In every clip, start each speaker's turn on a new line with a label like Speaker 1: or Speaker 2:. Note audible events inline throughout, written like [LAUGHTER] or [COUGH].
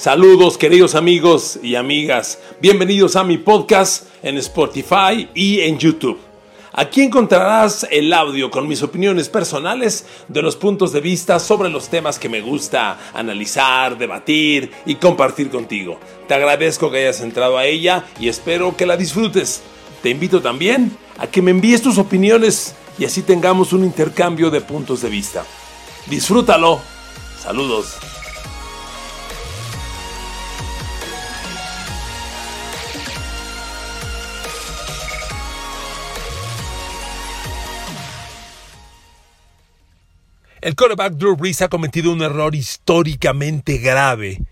Speaker 1: Saludos queridos amigos y amigas, bienvenidos a mi podcast en Spotify y en YouTube. Aquí encontrarás el audio con mis opiniones personales de los puntos de vista sobre los temas que me gusta analizar, debatir y compartir contigo. Te agradezco que hayas entrado a ella y espero que la disfrutes. Te invito también a que me envíes tus opiniones y así tengamos un intercambio de puntos de vista. Disfrútalo. Saludos. El quarterback Drew Brees ha cometido un error históricamente grave,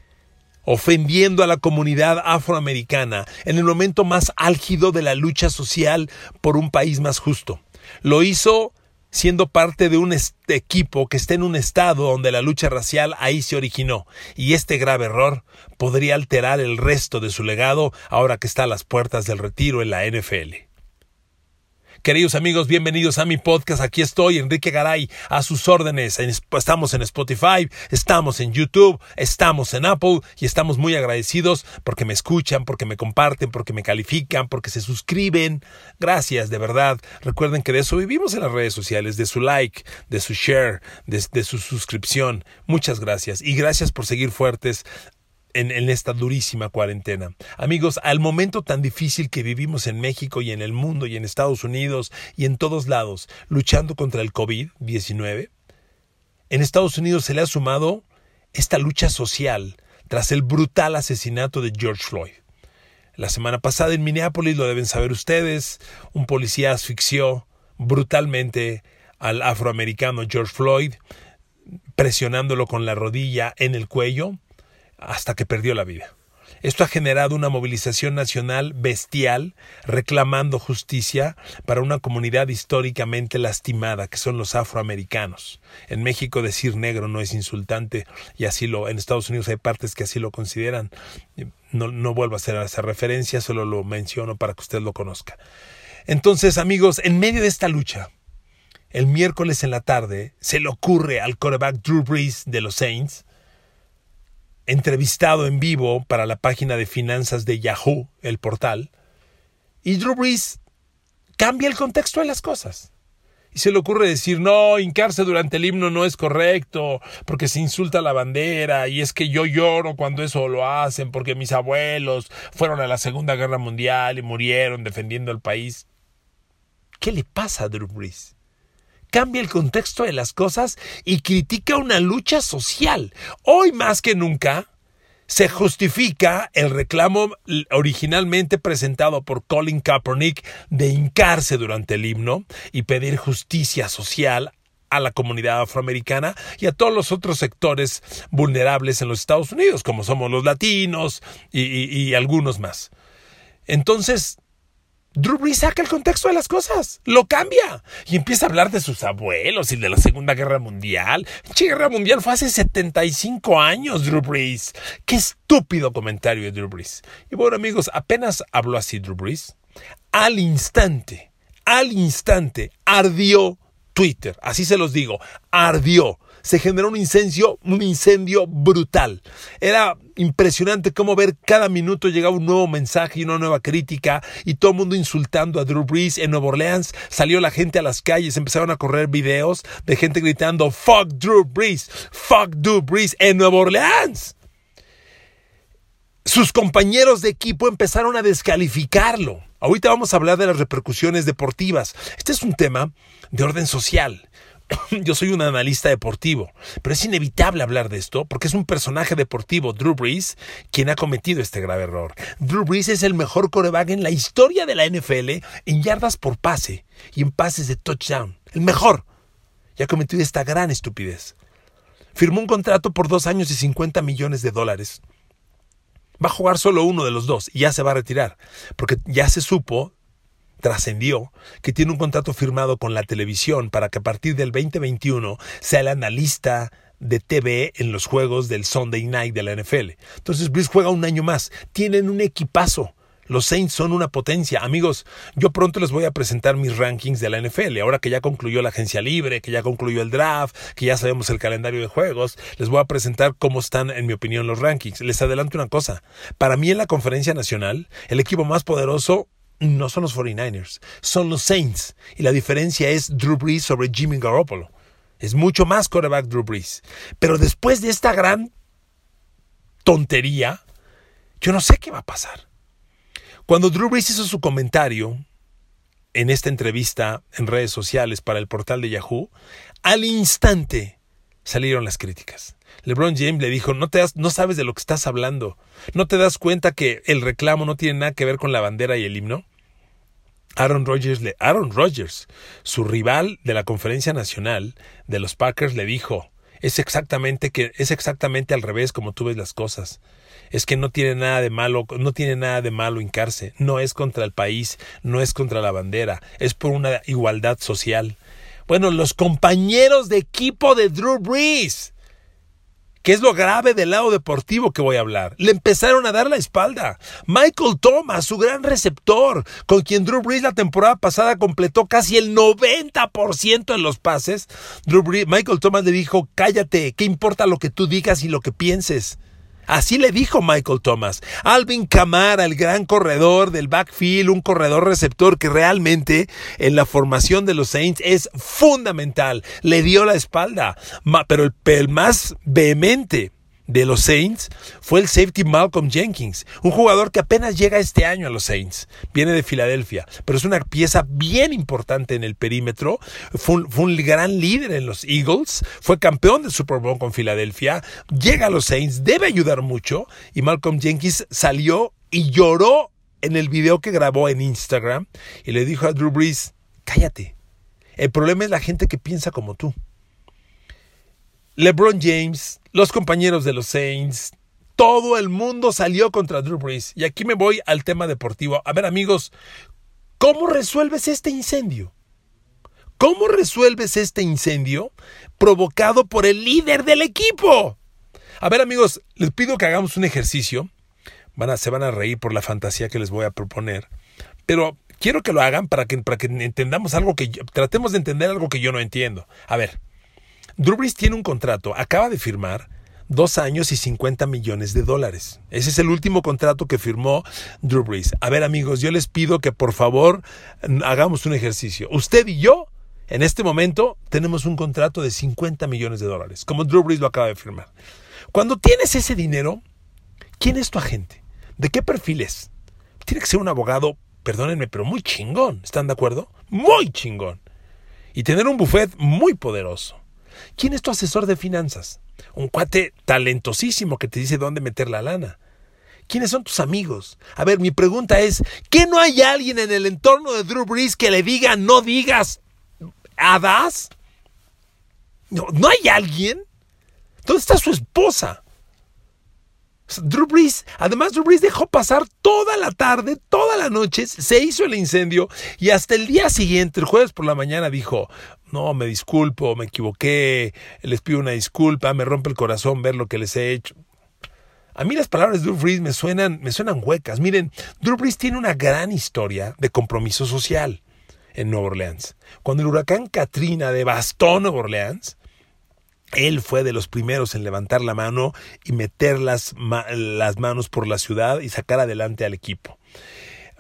Speaker 1: ofendiendo a la comunidad afroamericana en el momento más álgido de la lucha social por un país más justo. Lo hizo siendo parte de un equipo que está en un estado donde la lucha racial ahí se originó, y este grave error podría alterar el resto de su legado ahora que está a las puertas del retiro en la NFL. Queridos amigos, bienvenidos a mi podcast. Aquí estoy, Enrique Garay, a sus órdenes. Estamos en Spotify, estamos en YouTube, estamos en Apple y estamos muy agradecidos porque me escuchan, porque me comparten, porque me califican, porque se suscriben. Gracias, de verdad. Recuerden que de eso vivimos en las redes sociales, de su like, de su share, de, su suscripción. Muchas gracias y gracias por seguir fuertes en, esta durísima cuarentena. Amigos, al momento tan difícil que vivimos en México y en el mundo y en Estados Unidos y en todos lados, luchando contra el COVID-19, en Estados Unidos se le ha sumado esta lucha social tras el brutal asesinato de George Floyd. La semana pasada en Minneapolis, lo deben saber ustedes, un policía asfixió brutalmente al afroamericano George Floyd, presionándolo con la rodilla en el cuello hasta que perdió la vida. Esto ha generado una movilización nacional bestial reclamando justicia para una comunidad históricamente lastimada, que son los afroamericanos. En México decir negro no es insultante y así lo en Estados Unidos hay partes que así lo consideran. No, no vuelvo a hacer esa referencia, solo lo menciono para que usted lo conozca. Entonces, amigos, en medio de esta lucha, el miércoles en la tarde se le ocurre al quarterback Drew Brees de los Saints entrevistado en vivo para la página de finanzas de Yahoo, el portal, y Drew Brees cambia el contexto de las cosas. Y se le ocurre decir, no, hincarse durante el himno no es correcto, porque se insulta la bandera, y es que yo lloro cuando eso lo hacen, porque mis abuelos fueron a la Segunda Guerra Mundial y murieron defendiendo el país. ¿Qué le pasa a Drew Brees? Cambia el contexto de las cosas y critica una lucha social. Hoy más que nunca se justifica el reclamo originalmente presentado por Colin Kaepernick de hincarse durante el himno y pedir justicia social a la comunidad afroamericana y a todos los otros sectores vulnerables en los Estados Unidos, como somos los latinos y, y algunos más. Entonces, Drew Brees saca el contexto de las cosas, lo cambia y empieza a hablar de sus abuelos y de la Segunda Guerra Mundial. La Guerra Mundial fue hace 75 años, Drew Brees. Qué estúpido comentario de Drew Brees. Y bueno, amigos, apenas habló así Drew Brees, al instante, al instante ardió Twitter, así se los digo, ardió se generó un incendio, un incendio brutal. Era impresionante cómo ver cada minuto llegaba un nuevo mensaje y una nueva crítica y todo el mundo insultando a Drew Brees en Nueva Orleans. Salió la gente a las calles, empezaron a correr videos de gente gritando fuck Drew Brees, fuck Drew Brees en Nueva Orleans. Sus compañeros de equipo empezaron a descalificarlo. Ahorita vamos a hablar de las repercusiones deportivas. Este es un tema de orden social. [COUGHS] yo soy un analista deportivo, pero es inevitable hablar de esto porque es un personaje deportivo, Drew Brees, quien ha cometido este grave error. Drew Brees es el mejor coreback en la historia de la NFL en yardas por pase y en pases de touchdown. El mejor. Y ha cometido esta gran estupidez. Firmó un contrato por dos años y 50 millones de dólares. Va a jugar solo uno de los dos y ya se va a retirar, porque ya se supo trascendió que tiene un contrato firmado con la televisión para que a partir del 2021 sea el analista de TV en los juegos del Sunday Night de la NFL. Entonces Brice juega un año más. Tienen un equipazo. Los Saints son una potencia. Amigos, yo pronto les voy a presentar mis rankings de la NFL. Ahora que ya concluyó la agencia libre, que ya concluyó el draft, que ya sabemos el calendario de juegos, les voy a presentar cómo están, en mi opinión, los rankings. Les adelanto una cosa. Para mí en la conferencia nacional, el equipo más poderoso no son los 49ers, son los Saints. Y la diferencia es Drew Brees sobre Jimmy Garoppolo. Es mucho más quarterback Drew Brees. Pero después de esta gran tontería, yo no sé qué va a pasar. Cuando Drew Brees hizo su comentario en esta entrevista en redes sociales para el portal de Yahoo, al instante salieron las críticas. LeBron James le dijo, no, te no sabes de lo que estás hablando, no te das cuenta que el reclamo no tiene nada que ver con la bandera y el himno. Aaron Rodgers, le, Aaron Rodgers, su rival de la conferencia nacional de los Packers, le dijo, es exactamente que es exactamente al revés como tú ves las cosas. Es que no tiene nada de malo, no tiene nada de malo hincarse, no es contra el país, no es contra la bandera, es por una igualdad social. Bueno, los compañeros de equipo de Drew Brees, que es lo grave del lado deportivo que voy a hablar, le empezaron a dar la espalda. Michael Thomas, su gran receptor, con quien Drew Brees la temporada pasada completó casi el 90% de los pases, Drew Brees, Michael Thomas le dijo, cállate, ¿qué importa lo que tú digas y lo que pienses? Así le dijo Michael Thomas. Alvin Kamara, el gran corredor del backfield, un corredor receptor que realmente en la formación de los Saints es fundamental. Le dio la espalda, pero el, más vehemente de los Saints fue el safety Malcolm Jenkins, un jugador que apenas llega este año a los Saints, viene de Filadelfia, pero es una pieza bien importante en el perímetro, fue un, gran líder en los Eagles, fue campeón del Super Bowl con Filadelfia, llega a los Saints, debe ayudar mucho y Malcolm Jenkins salió y lloró en el video que grabó en Instagram y le dijo a Drew Brees, cállate, el problema es la gente que piensa como tú. LeBron James, los compañeros de los Saints, todo el mundo salió contra Drew Brees. Y aquí me voy al tema deportivo. A ver, amigos, ¿cómo resuelves este incendio? ¿Cómo resuelves este incendio provocado por el líder del equipo? A ver, amigos, les pido que hagamos un ejercicio. Van a, se van a reír por la fantasía que les voy a proponer. Pero quiero que lo hagan para que, para que entendamos algo que tratemos de entender algo que yo no entiendo. A ver, Drew Brees tiene un contrato, acaba de firmar dos años y 50 millones de dólares. Ese es el último contrato que firmó Drew Brees. A ver amigos, yo les pido que por favor hagamos un ejercicio. Usted y yo, en este momento, tenemos un contrato de 50 millones de dólares, como Drew Brees lo acaba de firmar. Cuando tienes ese dinero, ¿quién es tu agente? ¿De qué perfil es? Tiene que ser un abogado, perdónenme, pero muy chingón. ¿Están de acuerdo? Muy chingón. Y tener un buffet muy poderoso. ¿Quién es tu asesor de finanzas? Un cuate talentosísimo que te dice dónde meter la lana. ¿Quiénes son tus amigos? A ver, mi pregunta es, ¿qué no hay alguien en el entorno de Drew Brees que le diga no digas hadas? No, ¿no hay alguien? ¿Dónde está su esposa? Drew Brees, además Drew Brees dejó pasar toda la tarde, toda la noche, se hizo el incendio y hasta el día siguiente, el jueves por la mañana, dijo, no, me disculpo, me equivoqué, les pido una disculpa, me rompe el corazón ver lo que les he hecho. A mí las palabras de Drew Brees me suenan, me suenan huecas. Miren, Drew Brees tiene una gran historia de compromiso social en Nueva Orleans. Cuando el huracán Katrina devastó Nueva Orleans, él fue de los primeros en levantar la mano y meter las, las manos por la ciudad y sacar adelante al equipo.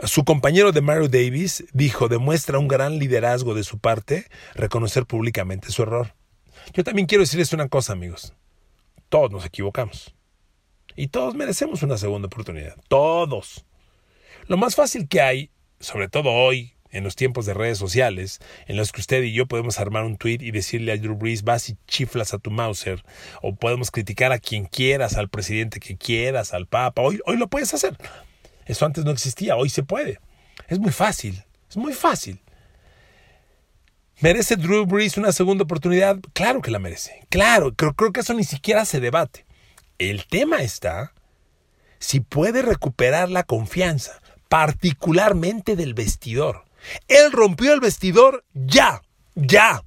Speaker 1: Su compañero de Mario Davis dijo, demuestra un gran liderazgo de su parte reconocer públicamente su error. Yo también quiero decirles una cosa, amigos. Todos nos equivocamos. Y todos merecemos una segunda oportunidad. Todos. Lo más fácil que hay, sobre todo hoy, en los tiempos de redes sociales, en los que usted y yo podemos armar un tweet y decirle a Drew Brees, vas y chiflas a tu Mauser, o podemos criticar a quien quieras, al presidente que quieras, al Papa, hoy, hoy lo puedes hacer. Eso antes no existía, hoy se puede. Es muy fácil, es muy fácil. ¿Merece Drew Brees una segunda oportunidad? Claro que la merece, claro, creo, creo que eso ni siquiera se debate. El tema está si puede recuperar la confianza, particularmente del vestidor. Él rompió el vestidor ya, ya.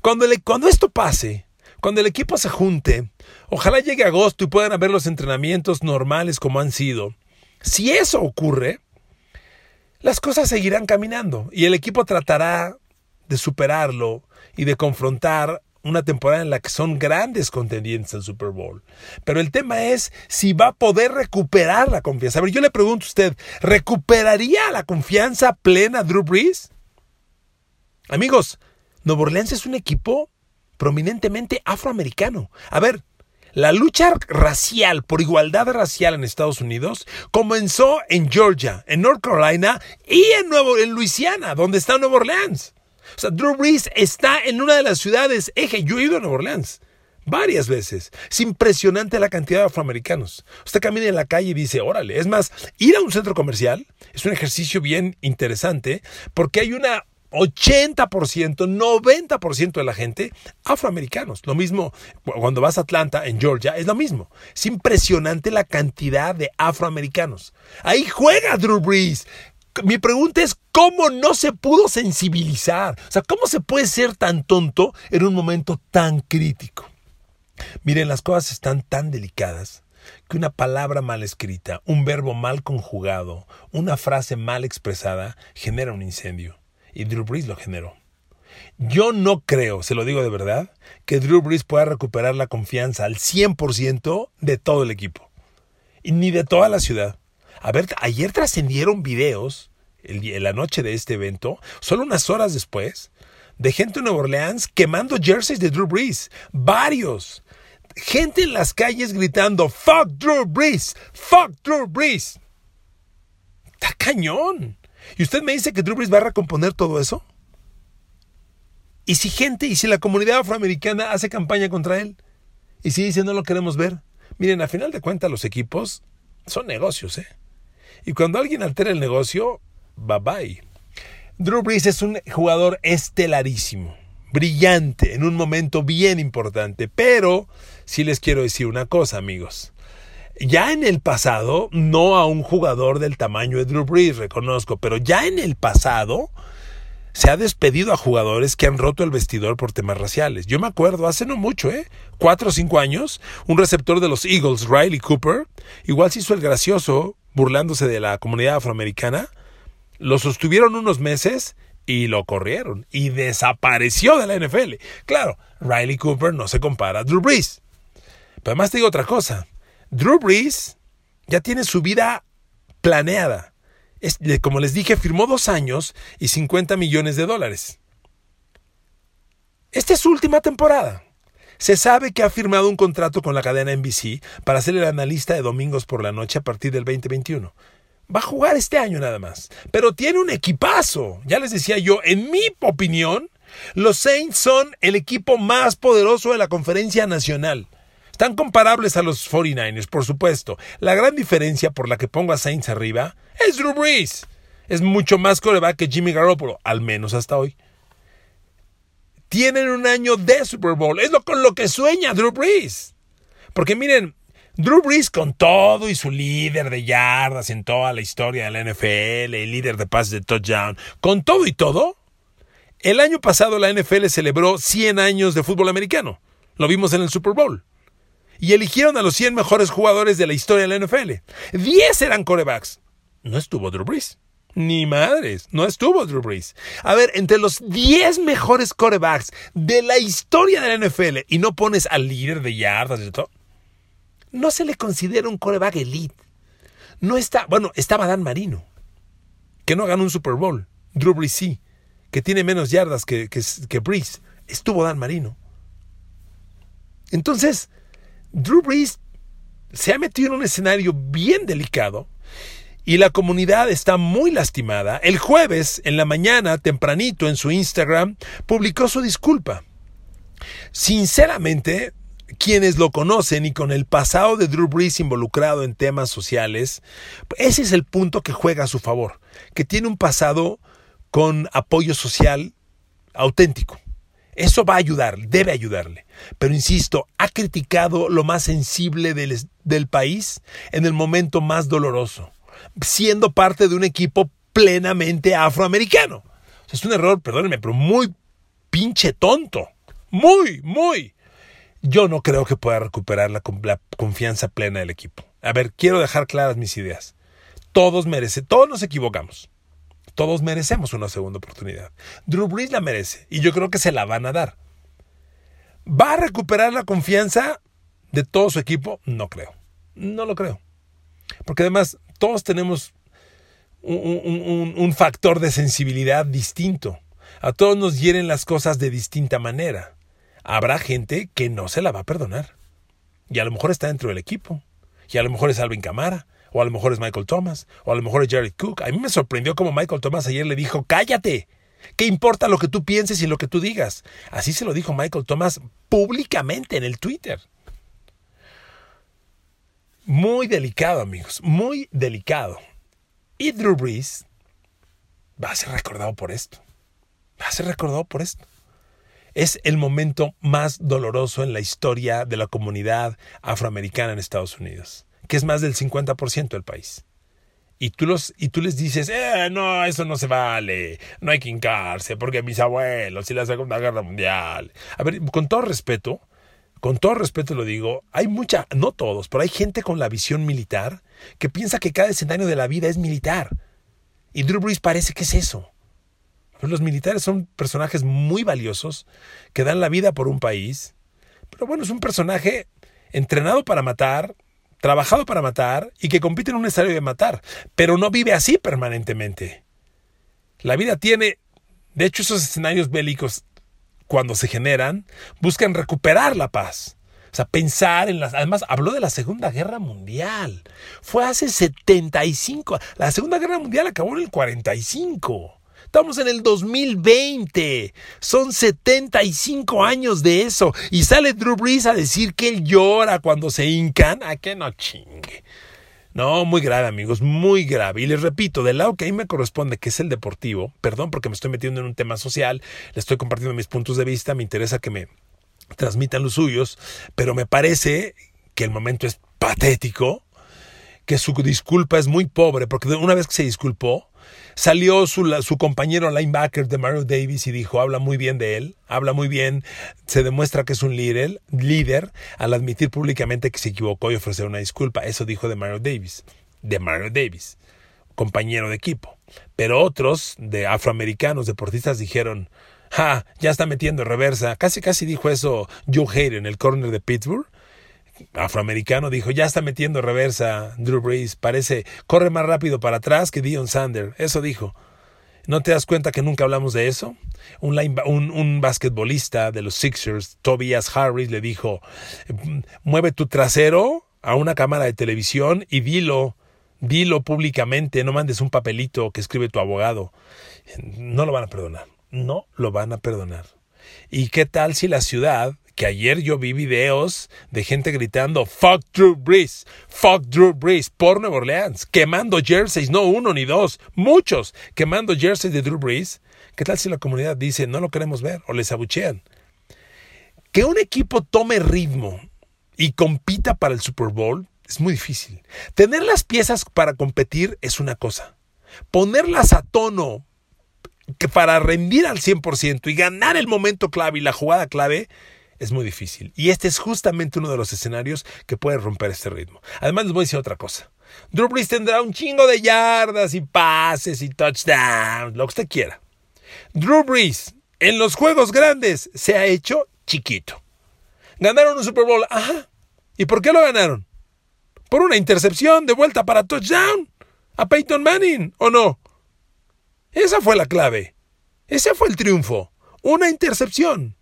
Speaker 1: Cuando, cuando esto pase, cuando el equipo se junte, ojalá llegue agosto y puedan haber los entrenamientos normales como han sido. Si eso ocurre, las cosas seguirán caminando y el equipo tratará de superarlo y de confrontar una temporada en la que son grandes contendientes al Super Bowl. Pero el tema es si va a poder recuperar la confianza. A ver, yo le pregunto a usted, ¿recuperaría la confianza plena Drew Brees? Amigos, Nuevo Orleans es un equipo prominentemente afroamericano. A ver, la lucha racial por igualdad racial en Estados Unidos comenzó en Georgia, en North Carolina y en, Nuevo, en Luisiana, donde está Nuevo Orleans. O sea, Drew Brees está en una de las ciudades eje. Yo he ido a Nueva Orleans varias veces. Es impresionante la cantidad de afroamericanos. Usted camina en la calle y dice, órale. Es más, ir a un centro comercial es un ejercicio bien interesante porque hay una 80%, 90% de la gente afroamericanos. Lo mismo cuando vas a Atlanta, en Georgia, es lo mismo. Es impresionante la cantidad de afroamericanos. Ahí juega Drew Brees mi pregunta es, ¿cómo no se pudo sensibilizar? O sea, ¿cómo se puede ser tan tonto en un momento tan crítico? Miren, las cosas están tan delicadas que una palabra mal escrita, un verbo mal conjugado, una frase mal expresada genera un incendio. Y Drew Brees lo generó. Yo no creo, se lo digo de verdad, que Drew Brees pueda recuperar la confianza al 100% de todo el equipo. Y ni de toda la ciudad. A ver, ayer trascendieron videos, en la noche de este evento, solo unas horas después, de gente en Nueva Orleans quemando jerseys de Drew Brees. Varios. Gente en las calles gritando, fuck Drew Brees, fuck Drew Brees. Está cañón. ¿Y usted me dice que Drew Brees va a recomponer todo eso? ¿Y si gente, y si la comunidad afroamericana hace campaña contra él? ¿Y si dice no lo queremos ver? Miren, a final de cuentas los equipos son negocios, ¿eh? Y cuando alguien altera el negocio, bye bye. Drew Brees es un jugador estelarísimo, brillante, en un momento bien importante, pero sí les quiero decir una cosa, amigos. Ya en el pasado, no a un jugador del tamaño de Drew Brees, reconozco, pero ya en el pasado se ha despedido a jugadores que han roto el vestidor por temas raciales. Yo me acuerdo, hace no mucho, ¿eh? Cuatro o cinco años, un receptor de los Eagles, Riley Cooper, igual se hizo el gracioso burlándose de la comunidad afroamericana, lo sostuvieron unos meses y lo corrieron y desapareció de la NFL. Claro, Riley Cooper no se compara a Drew Brees. Pero además te digo otra cosa. Drew Brees ya tiene su vida planeada. como les dije, firmó dos años y 50 millones de dólares. Esta es su última temporada. Se sabe que ha firmado un contrato con la cadena NBC para ser el analista de domingos por la noche a partir del 2021. Va a jugar este año nada más, pero tiene un equipazo. Ya les decía yo, en mi opinión, los Saints son el equipo más poderoso de la conferencia nacional. Están comparables a los 49ers, por supuesto. La gran diferencia por la que pongo a Saints arriba es Drew Brees. Es mucho más coreback que Jimmy Garoppolo, al menos hasta hoy tienen un año de Super Bowl. Es lo con lo que sueña Drew Brees. Porque miren, Drew Brees con todo y su líder de yardas en toda la historia de la NFL, el líder de pases de touchdown, con todo y todo, el año pasado la NFL celebró 100 años de fútbol americano. Lo vimos en el Super Bowl. Y eligieron a los 100 mejores jugadores de la historia de la NFL. 10 eran corebacks. No estuvo Drew Brees. Ni madres, no estuvo Drew Brees. A ver, entre los 10 mejores corebacks de la historia de la NFL y no pones al líder de yardas y todo, no se le considera un coreback elite. No está, bueno, estaba Dan Marino, que no ganó un Super Bowl. Drew Brees sí, que tiene menos yardas que, que, que Brees. Estuvo Dan Marino. Entonces, Drew Brees se ha metido en un escenario bien delicado y la comunidad está muy lastimada. El jueves, en la mañana, tempranito, en su Instagram, publicó su disculpa. Sinceramente, quienes lo conocen y con el pasado de Drew Brees involucrado en temas sociales, ese es el punto que juega a su favor, que tiene un pasado con apoyo social auténtico. Eso va a ayudar, debe ayudarle. Pero insisto, ha criticado lo más sensible del, del país en el momento más doloroso siendo parte de un equipo plenamente afroamericano. es un error, perdónenme, pero muy pinche tonto. Muy, muy. Yo no creo que pueda recuperar la, confianza plena del equipo. A ver, quiero dejar claras mis ideas. Todos merecen, todos nos equivocamos. Todos merecemos una segunda oportunidad. Drew Brees la merece y yo creo que se la van a dar. ¿Va a recuperar la confianza de todo su equipo? No creo. No lo creo. Porque además todos tenemos un, factor de sensibilidad distinto. A todos nos hieren las cosas de distinta manera. Habrá gente que no se la va a perdonar. Y a lo mejor está dentro del equipo. Y a lo mejor es Alvin Camara. O a lo mejor es Michael Thomas. O a lo mejor es Jared Cook. A mí me sorprendió como Michael Thomas ayer le dijo, cállate. ¿Qué importa lo que tú pienses y lo que tú digas? Así se lo dijo Michael Thomas públicamente en el Twitter. Muy delicado, amigos, muy delicado. Y Drew Brees va a ser recordado por esto. Va a ser recordado por esto. Es el momento más doloroso en la historia de la comunidad afroamericana en Estados Unidos, que es más del 50% del país. Y tú, los, y tú les dices, eh, no, eso no se vale, no hay que hincarse, porque mis abuelos y la Segunda Guerra Mundial. A ver, con todo respeto, con todo respeto lo digo, hay mucha, no todos, pero hay gente con la visión militar que piensa que cada escenario de la vida es militar. Y Drew Brees parece que es eso. Los militares son personajes muy valiosos que dan la vida por un país. Pero bueno, es un personaje entrenado para matar, trabajado para matar y que compite en un escenario de matar. Pero no vive así permanentemente. La vida tiene, de hecho, esos escenarios bélicos cuando se generan, buscan recuperar la paz. O sea, pensar en las... Además, habló de la Segunda Guerra Mundial. Fue hace 75. La Segunda Guerra Mundial acabó en el 45. Estamos en el 2020. Son 75 años de eso. Y sale Drew Brees a decir que él llora cuando se hincan. ¿A qué no chingue? No, muy grave, amigos, muy grave. Y les repito, del lado que a mí me corresponde, que es el deportivo, perdón porque me estoy metiendo en un tema social, le estoy compartiendo mis puntos de vista, me interesa que me transmitan los suyos, pero me parece que el momento es patético, que su disculpa es muy pobre, porque una vez que se disculpó, Salió su, su, compañero linebacker de Mario Davis y dijo, habla muy bien de él, habla muy bien, se demuestra que es un líder, líder al admitir públicamente que se equivocó y ofrecer una disculpa. Eso dijo de Mario Davis, de Mario Davis, compañero de equipo. Pero otros, de afroamericanos, deportistas, dijeron, ja, ya está metiendo reversa. Casi, casi dijo eso Joe Hayden, en el corner de Pittsburgh afroamericano dijo, ya está metiendo reversa Drew Brees, parece, corre más rápido para atrás que Dion Sander. Eso dijo. ¿No te das cuenta que nunca hablamos de eso? Un, un, un, basquetbolista de los Sixers, Tobias Harris, le dijo, mueve tu trasero a una cámara de televisión y dilo, dilo públicamente, no mandes un papelito que escribe tu abogado. No lo van a perdonar, no lo van a perdonar. ¿Y qué tal si la ciudad que ayer yo vi videos de gente gritando Fuck Drew Brees, Fuck Drew Brees por Nueva Orleans, quemando jerseys, no uno ni dos, muchos quemando jerseys de Drew Brees. ¿Qué tal si la comunidad dice no lo queremos ver o les abuchean? Que un equipo tome ritmo y compita para el Super Bowl es muy difícil. Tener las piezas para competir es una cosa. Ponerlas a tono para rendir al 100% y ganar el momento clave y la jugada clave es muy difícil. Y este es justamente uno de los escenarios que puede romper este ritmo. Además, les voy a decir otra cosa. Drew Brees tendrá un chingo de yardas y pases y touchdowns, lo que usted quiera. Drew Brees en los juegos grandes se ha hecho chiquito. Ganaron un Super Bowl, ajá. ¿Y por qué lo ganaron? Por una intercepción de vuelta para touchdown a Peyton Manning, ¿o no? Esa fue la clave. Ese fue el triunfo. Una intercepción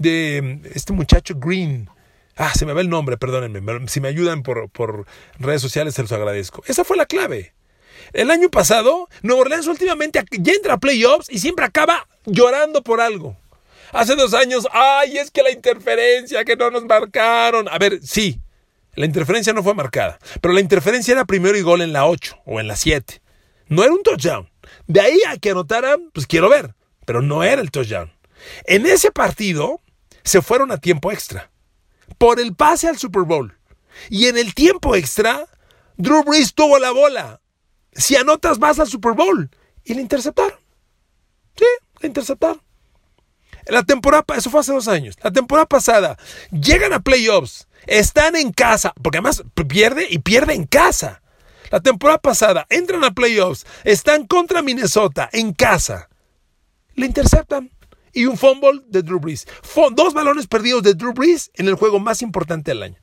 Speaker 1: de este muchacho Green. Ah, se me va el nombre, perdónenme. Si me ayudan por, por redes sociales, se los agradezco. Esa fue la clave. El año pasado, Nueva Orleans últimamente ya entra a playoffs y siempre acaba llorando por algo. Hace dos años, ay, es que la interferencia, que no nos marcaron. A ver, sí, la interferencia no fue marcada, pero la interferencia era primero y gol en la 8 o en la 7. No era un touchdown. De ahí a que anotaran, pues quiero ver, pero no era el touchdown. En ese partido, se fueron a tiempo extra por el pase al Super Bowl. Y en el tiempo extra, Drew Brees tuvo la bola. Si anotas, vas al Super Bowl. Y le interceptaron. Sí, le interceptaron. La temporada, eso fue hace dos años. La temporada pasada, llegan a playoffs, están en casa, porque además pierde y pierde en casa. La temporada pasada entran a playoffs, están contra Minnesota en casa. Le interceptan. Y un fumble de Drew Brees. Dos balones perdidos de Drew Brees en el juego más importante del año.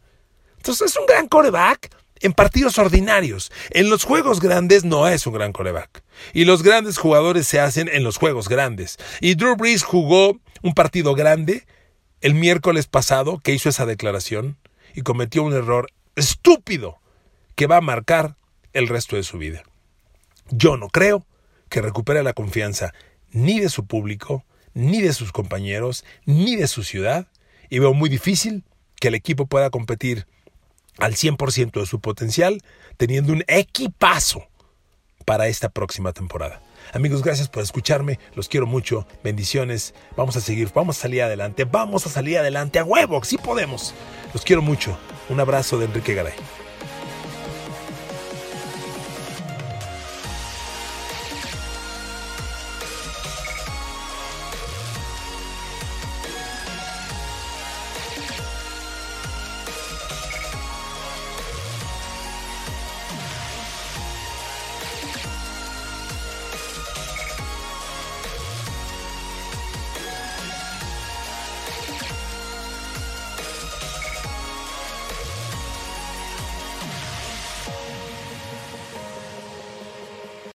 Speaker 1: Entonces es un gran coreback en partidos ordinarios. En los juegos grandes no es un gran coreback. Y los grandes jugadores se hacen en los juegos grandes. Y Drew Brees jugó un partido grande el miércoles pasado que hizo esa declaración y cometió un error estúpido que va a marcar el resto de su vida. Yo no creo que recupere la confianza ni de su público, ni de sus compañeros, ni de su ciudad, y veo muy difícil que el equipo pueda competir al 100% de su potencial, teniendo un equipazo para esta próxima temporada. Amigos, gracias por escucharme, los quiero mucho, bendiciones, vamos a seguir, vamos a salir adelante, vamos a salir adelante a huevo, sí podemos. Los quiero mucho, un abrazo de Enrique Garay.